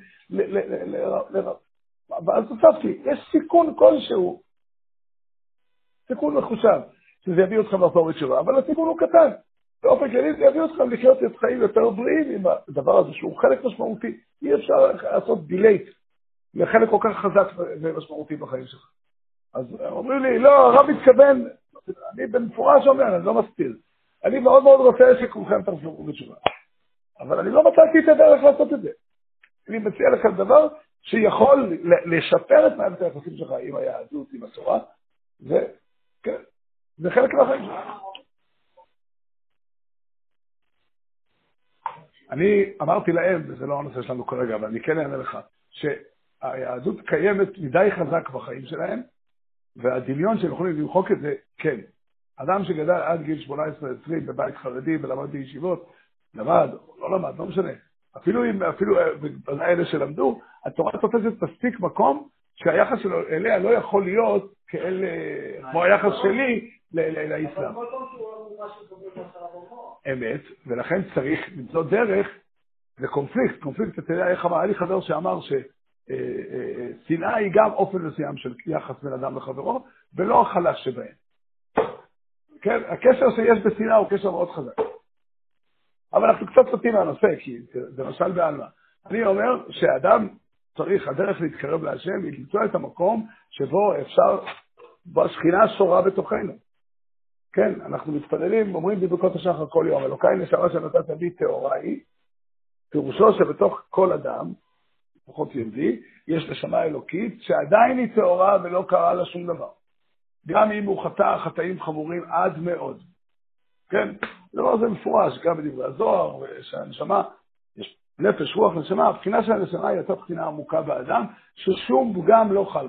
ואז הוספתי, יש סיכון כלשהו, סיכון מחושב, שזה יביא אתכם לאותו שאול, אבל הסיכון הוא קטן. באופן כללי זה יביא אתכם לחיות את חיים יותר בריאים עם הדבר הזה, שהוא חלק משמעותי. אי אפשר לעשות delete לחלק כל כך חזק ומשמעותי בחיים שלך. אז אומרים לי, לא, הרב מתכוון, אני במפורש אומר, אני לא מסתיר. אני מאוד מאוד רוצה שכולכם תחזרו בתשובה. אבל אני לא מצאתי את הדרך לעשות את זה. אני מציע לכם דבר שיכול לשפר את מערכת היחסים שלך עם היהדות, עם התורה, וכן, זה חלק מהחיים שלך. אני אמרתי להם, וזה לא הנושא שלנו כרגע, אבל אני כן אענה לך, שהיהדות קיימת מדי חזק בחיים שלהם, והדמיון שהם יכולים למחוק את זה, כן. אדם שגדל עד גיל 18-20 בבית חרדי ולמד בישיבות, למד, לא למד, לא משנה. אפילו אם, אפילו אלה שלמדו, התורה תופסת מספיק מקום שהיחס שלו אליה לא יכול להיות כאל, כמו היחס שלי לאסלאם. אמת, ולכן צריך למצוא דרך, זה קונפליקט, קונפליקט, אתה יודע איך אמר, היה לי חבר שאמר ששנאה היא גם אופן מסוים של יחס בין אדם לחברו, ולא החלש שבהם. כן, הקשר שיש בשנאה הוא קשר מאוד חזק. אבל אנחנו קצת סוטים מהנושא, כי זה משל בעלמא. אני אומר שאדם צריך, הדרך להתקרב להשם היא למצוא את המקום שבו אפשר, בו השכינה שורה בתוכנו. כן, אנחנו מתפללים, אומרים בברכות השחר כל יום, אלוקיי נשמה שנתת בי טהורה היא, פירושו שבתוך כל אדם, לפחות יהודי, יש נשמה אלוקית שעדיין היא טהורה ולא קרה לה שום דבר. גם אם הוא חטא חטאים חמורים עד מאוד. כן, הדבר הזה מפורש גם בדברי הזוהר, שהנשמה, יש נפש, רוח, נשמה, הבחינה של הנשמה היא אותה בחינה עמוקה באדם, ששום פגם לא חל.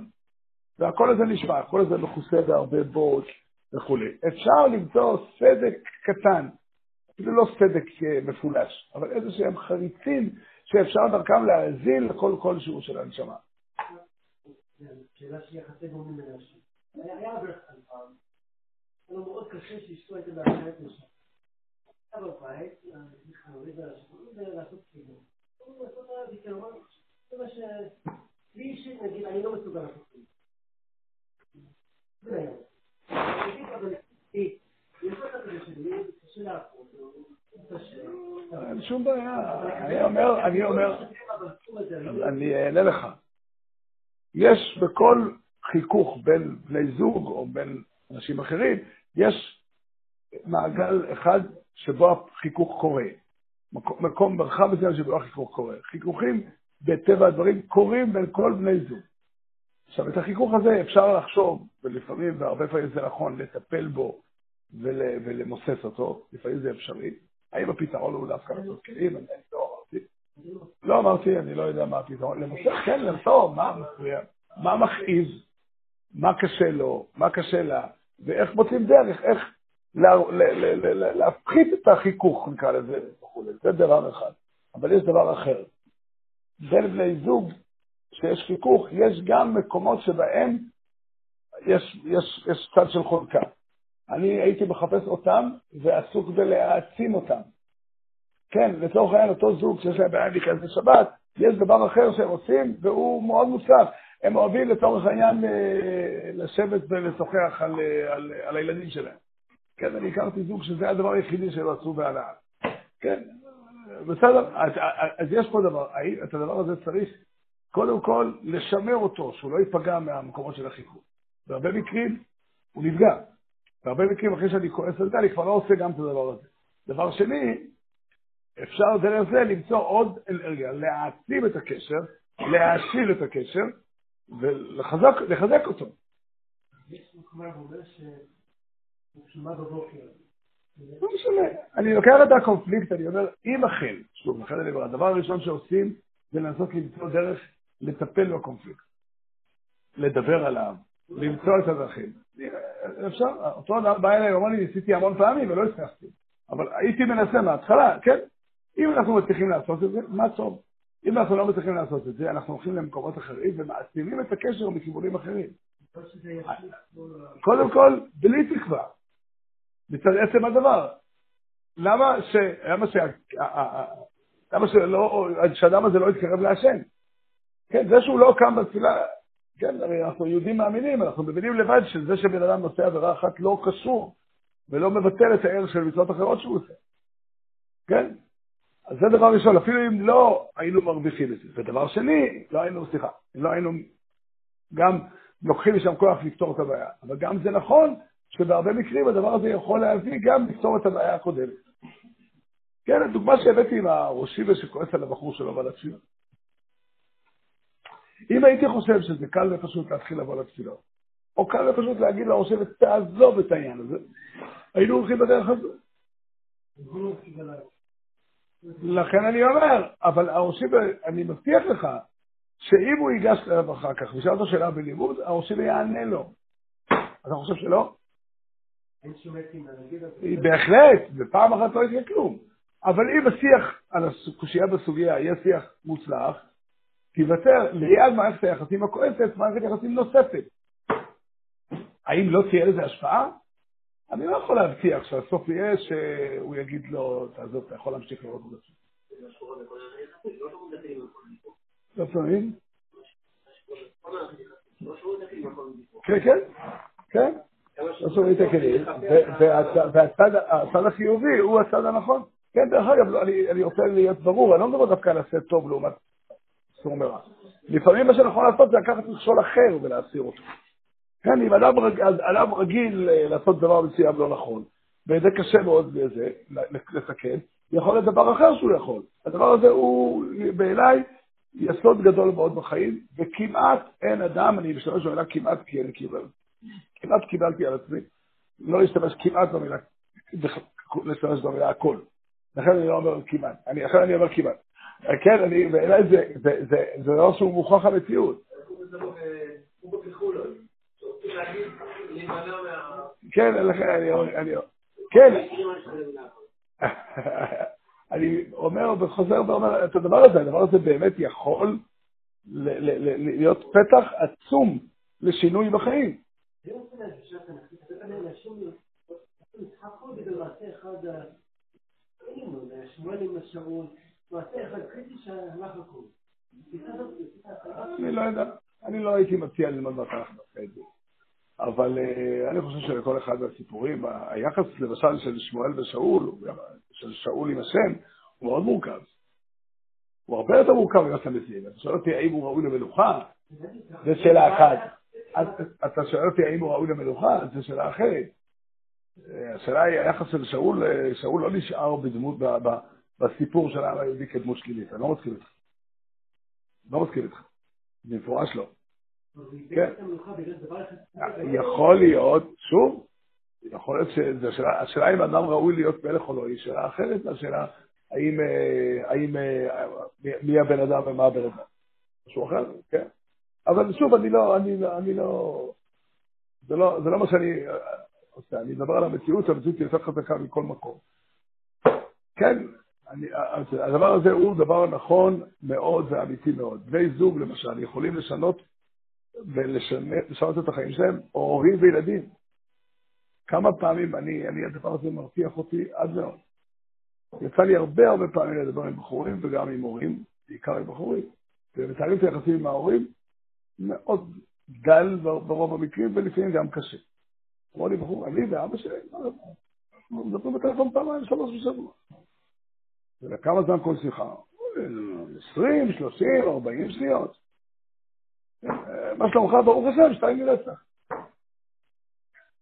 והכל הזה נשמע, הכל הזה מכוסה בהרבה בוץ וכולי. אפשר למצוא סדק קטן, אפילו לא סדק אה, מפולש, אבל איזה שהם חריצים שאפשר דרכם להאזין לכל כלשהו של הנשמה. שאלה של יחסי גורמים לנשים. היה פעם, היה מאוד קשה שאשתו הייתה שם. היה בבית, לעשות כאילו. זה מה ש... לי אישית, נגיד, אני לא מסוגל לעשות כאילו. זה היום. אין שום בעיה, אני אומר, אני אומר, אני אענה לך. יש בכל חיכוך בין בני זוג או בין אנשים אחרים, יש מעגל אחד שבו החיכוך קורה. מקום, מרחב מסוים שבו החיכוך קורה. חיכוכים, בטבע הדברים, קורים בין כל בני זוג. עכשיו, את החיכוך הזה אפשר לחשוב, ולפעמים, והרבה פעמים זה נכון, לטפל בו ול, ולמוסס אותו, לפעמים זה אפשרי. האם הפתרון הוא דווקא לעשות כלים? אני לא אמרתי. לא אמרתי, אני לא יודע מה הפתרון. למוסס, כן, למסור, מה מפריע? מה מכעיז? מה קשה לו? מה קשה לה? ואיך מוצאים דרך, איך להפחית את החיכוך, נקרא לזה, וכו'. זה דבר אחד. אבל יש דבר אחר. בין בני זוג שיש חיכוך, יש גם מקומות שבהם יש, יש, יש צד של חולקה. אני הייתי מחפש אותם ועסוק בלהעצים אותם. כן, לצורך העניין, אותו זוג שיש להם בעיה להיכנס לשבת, יש דבר אחר שהם עושים והוא מאוד מוצלח. הם אוהבים לצורך העניין אה, לשבת ולשוחח על, אה, על, על הילדים שלהם. כן, אני הכרתי זוג שזה הדבר היחידי שהם עשו בהנאה. כן, בסדר, אז, אז יש פה דבר, את הדבר הזה צריך קודם כל לשמר אותו, שהוא לא ייפגע מהמקומות של החיכוך. בהרבה מקרים הוא נפגע. בהרבה מקרים אחרי שאני כועס על זה, אני כבר לא עושה גם את הדבר הזה. דבר שני, אפשר דרך זה למצוא עוד אנרגיה, להעצים את הקשר, להעשיר את הקשר ולחזק אותו. לא משנה. אני לוקח את הקונפליקט, אני אומר, אם אכן, שוב, לכן אני אומר, הדבר הראשון שעושים זה לנסות למצוא דרך לטפל בקונפליקט, לדבר עליו, למצוא את הדרכים. אפשר, אותו אדם בא אליי, אמר לי, ניסיתי המון פעמים ולא הצלחתי, אבל הייתי מנסה מההתחלה, כן? אם אנחנו מצליחים לעשות את זה, מה טוב. אם אנחנו לא מצליחים לעשות את זה, אנחנו הולכים למקומות אחרים ומעצימים את הקשר מכיוונים אחרים. קודם כל, בלי תקווה. מצד עצם הדבר. למה ש... למה ש... למה שלא... שהאדם הזה לא יתקרב להשם? כן, זה שהוא לא קם בתפילה, כן, הרי אנחנו יהודים מאמינים, אנחנו מבינים לבד שזה שבן אדם נושא עבירה אחת לא קשור ולא מבטל את הערך של מצוות אחרות שהוא עושה. כן? אז זה דבר ראשון, אפילו אם לא היינו מרוויחים את זה. ודבר שני, לא היינו, סליחה, לא היינו גם לוקחים משם כוח לפתור את הבעיה. אבל גם זה נכון שבהרבה מקרים הדבר הזה יכול להביא גם לפתור את הבעיה הקודמת. כן, הדוגמה שהבאתי עם הראשיבה שכועס על הבחור שלו ועל התפילה. אם הייתי חושב שזה קל ופשוט להתחיל לבוא לתפילה, או קל ופשוט להגיד לראשיבה, תעזוב את העניין הזה, היינו הולכים בדרך הזו. לכן אני אומר, אבל הראשיבה, אני מבטיח לך, שאם הוא ייגש אליו אחר כך וישאל אותו שאלה בלימוד, הראשיבה יענה לו. אתה חושב שלא? בהחלט, ופעם אחת לא יקרה כלום. אבל אם השיח על הקושייה בסוגיה יהיה שיח מוצלח, תיוותר ליד מערכת היחסים הכועסת מערכת יחסים נוספת. האם לא תהיה לזה השפעה? אני לא יכול להבטיח שהסוף יהיה שהוא יגיד לו, תעזוב, אתה יכול להמשיך לראות את זה. לא שומעים? כן, כן, כן. לא שומעים את הכלים, והצד החיובי הוא הצד הנכון. כן, דרך אגב, לא, אני רוצה להיות ברור, אני לא מדבר דווקא על עשה טוב לעומת סור מרע. לפעמים מה שנכון לעשות זה לקחת מכשול אחר ולהסיר אותו. כן, אם אדם רגיל אה, לעשות דבר מסוים לא נכון, וזה קשה מאוד לזה, לתקן, יכול להיות דבר אחר שהוא יכול. הדבר הזה הוא בעיניי יסוד גדול מאוד בחיים, וכמעט אין אדם, אני משתמש במילה כמעט כי אני קיבל, כמעט קיבלתי על עצמי, לא להשתמש כמעט במילה, להשתמש במילה הכל. לכן אני לא אומר כמעט, אני, לכן אני אומר כמעט. כן, אני, בעיניי זה, זה, זה, זה לא שהוא מוכרח המציאות. כן, לכן אני אומר, אני, כן. אני אומר וחוזר ואומר את הדבר הזה, הדבר הזה באמת יכול להיות פתח עצום לשינוי בחיים. אני לא יודע, אני לא הייתי מציע ללמוד מהתנ"ך דווקא את זה. אבל uh, אני חושב שלכל אחד מהסיפורים, היחס למשל של שמואל ושאול, של שאול עם השם, הוא מאוד מורכב. הוא הרבה יותר מורכב ממה מציג. אתה שואל אותי האם הוא ראוי למלוכה? זו שאלה אחת. אתה שואל אותי האם הוא ראוי למלוכה? זו שאלה אחרת. השאלה היא, היחס של שאול, שאול לא נשאר בדמות, בסיפור של העם היהודי כדמות שלילית. אני לא מסכים איתך. לא מסכים איתך. במפורש לא. כן. יכול להיות, שוב, יכול להיות שזה השאלה, השאלה אם אדם ראוי להיות מלך או לא, היא שאלה אחרת מהשאלה האם, אה, האם, אה, מי הבן אדם ומה הבן אדם. משהו אחר, כן. אבל שוב, אני לא, אני לא, אני לא, זה לא, זה לא מה שאני אה, עושה, אני מדבר על המציאות, המציאות היא יותר חזקה מכל מקום. כן, אני, הדבר הזה הוא דבר נכון מאוד ואמיתי מאוד. בני זוג, למשל, יכולים לשנות ולשנות את החיים שלהם, או הורים וילדים. כמה פעמים אני, אני, הדבר הזה מרתיח אותי עד מאוד. יצא לי הרבה הרבה פעמים לדבר עם בחורים וגם עם הורים, בעיקר עם בחורים, ומתארים את היחסים עם ההורים מאוד דל ברוב המקרים, ולפעמים גם קשה. אמרו לי בחור, אני ואבא שלי, אנחנו מדברים בטלפון פעמיים, שלוש בשבוע. וכמה זמן כל שיחה? 20, 30, 40 שניות. מה שלומך, ברוך השם, שתיים מרצח.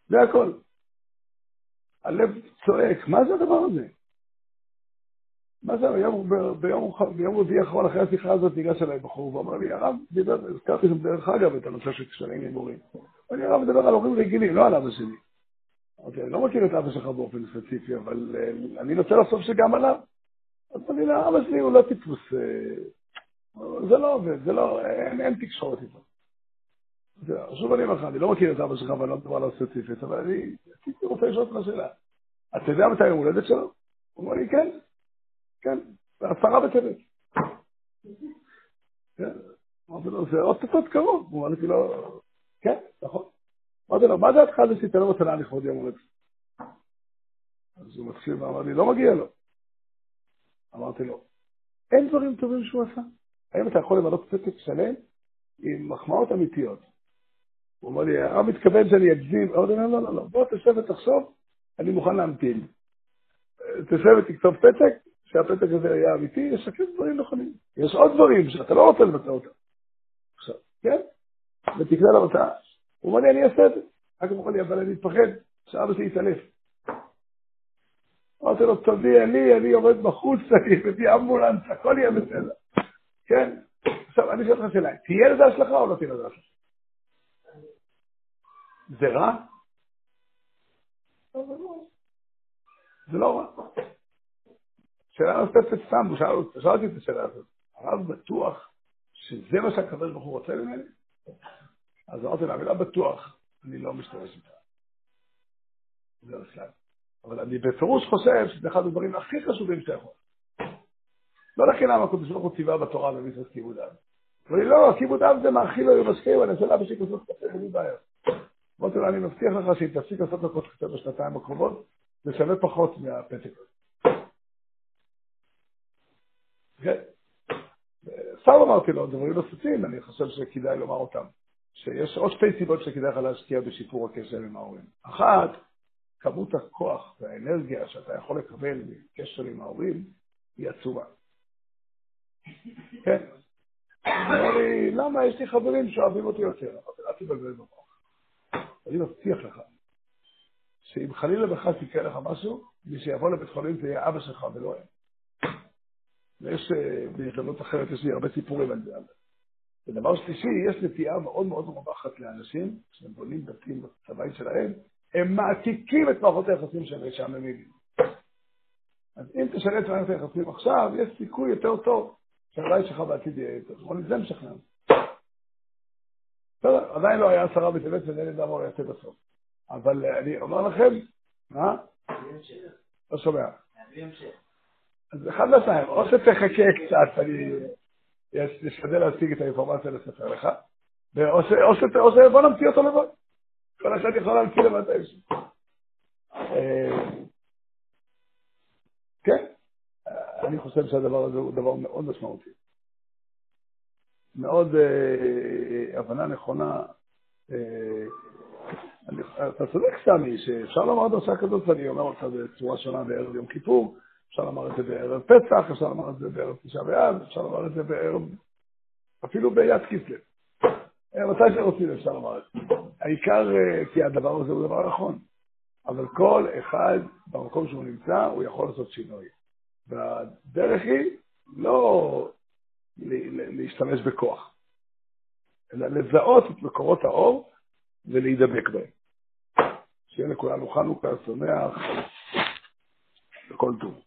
זה הכל. הלב צועק, מה זה הדבר הזה? מה זה, ביום, ביום, ביום רביעי האחרון, אחרי השיחה הזאת, ניגש אליי בחור ואמר לי, הרב דיבר, הזכרתי שם דרך אגב את הנושא של קשרים עם הורים. אני הרב מדבר על הורים רגילים, לא על אבא שלי. אמרתי, אני לא מכיר את אבא שלך באופן ספציפי, אבל אה, אני רוצה לחשוב שגם עליו. אז אני אומר, אבא שלי הוא לא טיפוס, אה, זה לא עובד, זה לא, אין, אין תקשורת איתו. שוב אני אומר לך, אני לא מכיר את אבא שלך ואני לא מדבר עליו ספציפית, אבל אני רוצה לשאול אותך שאלה. אתה יודע מתי יום הולדת שלו? הוא אומר לי, כן. כן, עשרה בטבת. כן, אמרתי לו, זה אוטוטו קרוב. הוא אמר לי, לא, כן, נכון. אמרתי לו, מה דעתך זה שתיתן לו מתנה לכבוד יום הולדת? אז הוא מתחיל ואמר לי, לא מגיע לו. אמרתי לו, אין דברים טובים שהוא עשה. האם אתה יכול למנות פתק שלם עם מחמאות אמיתיות? הוא אומר לי, הרב מתכוון שאני אגזים. אמרתי לו, לא, לא, לא, בוא תשב ותחשוב, אני מוכן להמתין. תשב ותכתוב פתק, שהפתק הזה היה אמיתי, ישקף דברים נכונים. יש עוד דברים שאתה לא רוצה לבצע אותם. עכשיו, כן? ותקנה לבצע. הוא אומר לי, אני אעשה את זה. אחר כך הוא אומר לי, אבל אני מפחד שאבא שלי יתעלף. אמרתי לו, תודיע לי, אני עובד בחוץ, אני מביא אמבולנס, הכל יהיה בסדר. כן? עכשיו, אני שואל אותך שאלה, תהיה לזה השלכה או לא תהיה לזה השלכה? זה רע? זה לא רע. שאלה נוספת סתם, הוא שאל אותי את השאלה הזאת. הרב בטוח שזה מה שהקדוש ברוך הוא רוצה ממני? אז אמרתי לה, המילה בטוח, אני לא משתמש איתה. זה בכלל. אבל אני בפירוש חושב שזה אחד הדברים הכי חשובים שאתה יכול. לא לחינם הקדוש ברוך הוא ציווה בתורה במצוות כיבוד אב. אמרו לי, לא, כיבוד אב זה מאכיל לו ומשקיעו, אני אעשה לאבא שלי כוסות קפה, אין לי בעיה. אמרתי לו, אני מבטיח לך שאם תפסיק לעשות לו קפה בשנתיים הקרובות, זה שווה פחות מהפתק הזה. כן. סתם אמרתי לו דברים נוספים, אני חושב שכדאי לומר אותם. שיש עוד שתי סיבות שכדאי לך להשקיע בשיפור הקשר עם ההורים. אחת, כמות הכוח והאנרגיה שאתה יכול לקבל מקשר עם ההורים היא עצומה. כן. אמר לי, למה? יש לי חברים שאוהבים אותי יותר. אמרתי, אל תבלבל במוח. אני מבטיח לך שאם חלילה וחס יקרה לך משהו, מי שיבוא לבית חולים זה יהיה אבא שלך ולא הם. ויש, אה, בהזדמנות אחרת, יש לי הרבה סיפורים על זה. ודבר שלישי, יש נטייה מאוד מאוד רווחת לאנשים, כשהם בונים בתים בצבעים שלהם, הם מעתיקים את מערכות היחסים שלהם משעממים. אז אם תשנה את מערכת היחסים עכשיו, יש סיכוי יותר טוב שהבית שלך בעתיד יהיה יותר. בוא נזה משכנע. בסדר, עדיין לא היה עשרה בטבת ואין לי מה יעשה בסוף. אבל אני אומר לכם, מה? לא שומע. אז אחד מהשניים, או שתחכה קצת, אני אשתדל להשיג את האינפורמציה לספר לך, או שבוא נמציא אותו לבד. כל אחד יכול להמציא לבד את האיש. אה, כן, אני חושב שהדבר הזה הוא דבר מאוד משמעותי. מאוד אה, הבנה נכונה. אה, אתה צודק, סמי, שאפשר לומר דרשה כזאת, ואני אומר אותה בצורה שונה בערב יום כיפור, אפשר לומר את זה בערב פסח, אפשר לומר את זה בערב תשעה באב, אפשר לומר את זה בערב, אפילו ביד כסלו. אה, מתי שרוצים אפשר לומר את זה. העיקר, אה, כי הדבר הזה הוא דבר נכון, אבל כל אחד במקום שהוא נמצא, הוא יכול לעשות שינוי. והדרך היא לא להשתמש בכוח, אלא לזהות את מקורות האור ולהידבק בהם. שיהיה לכולנו חנוכה שמח וכל טוב.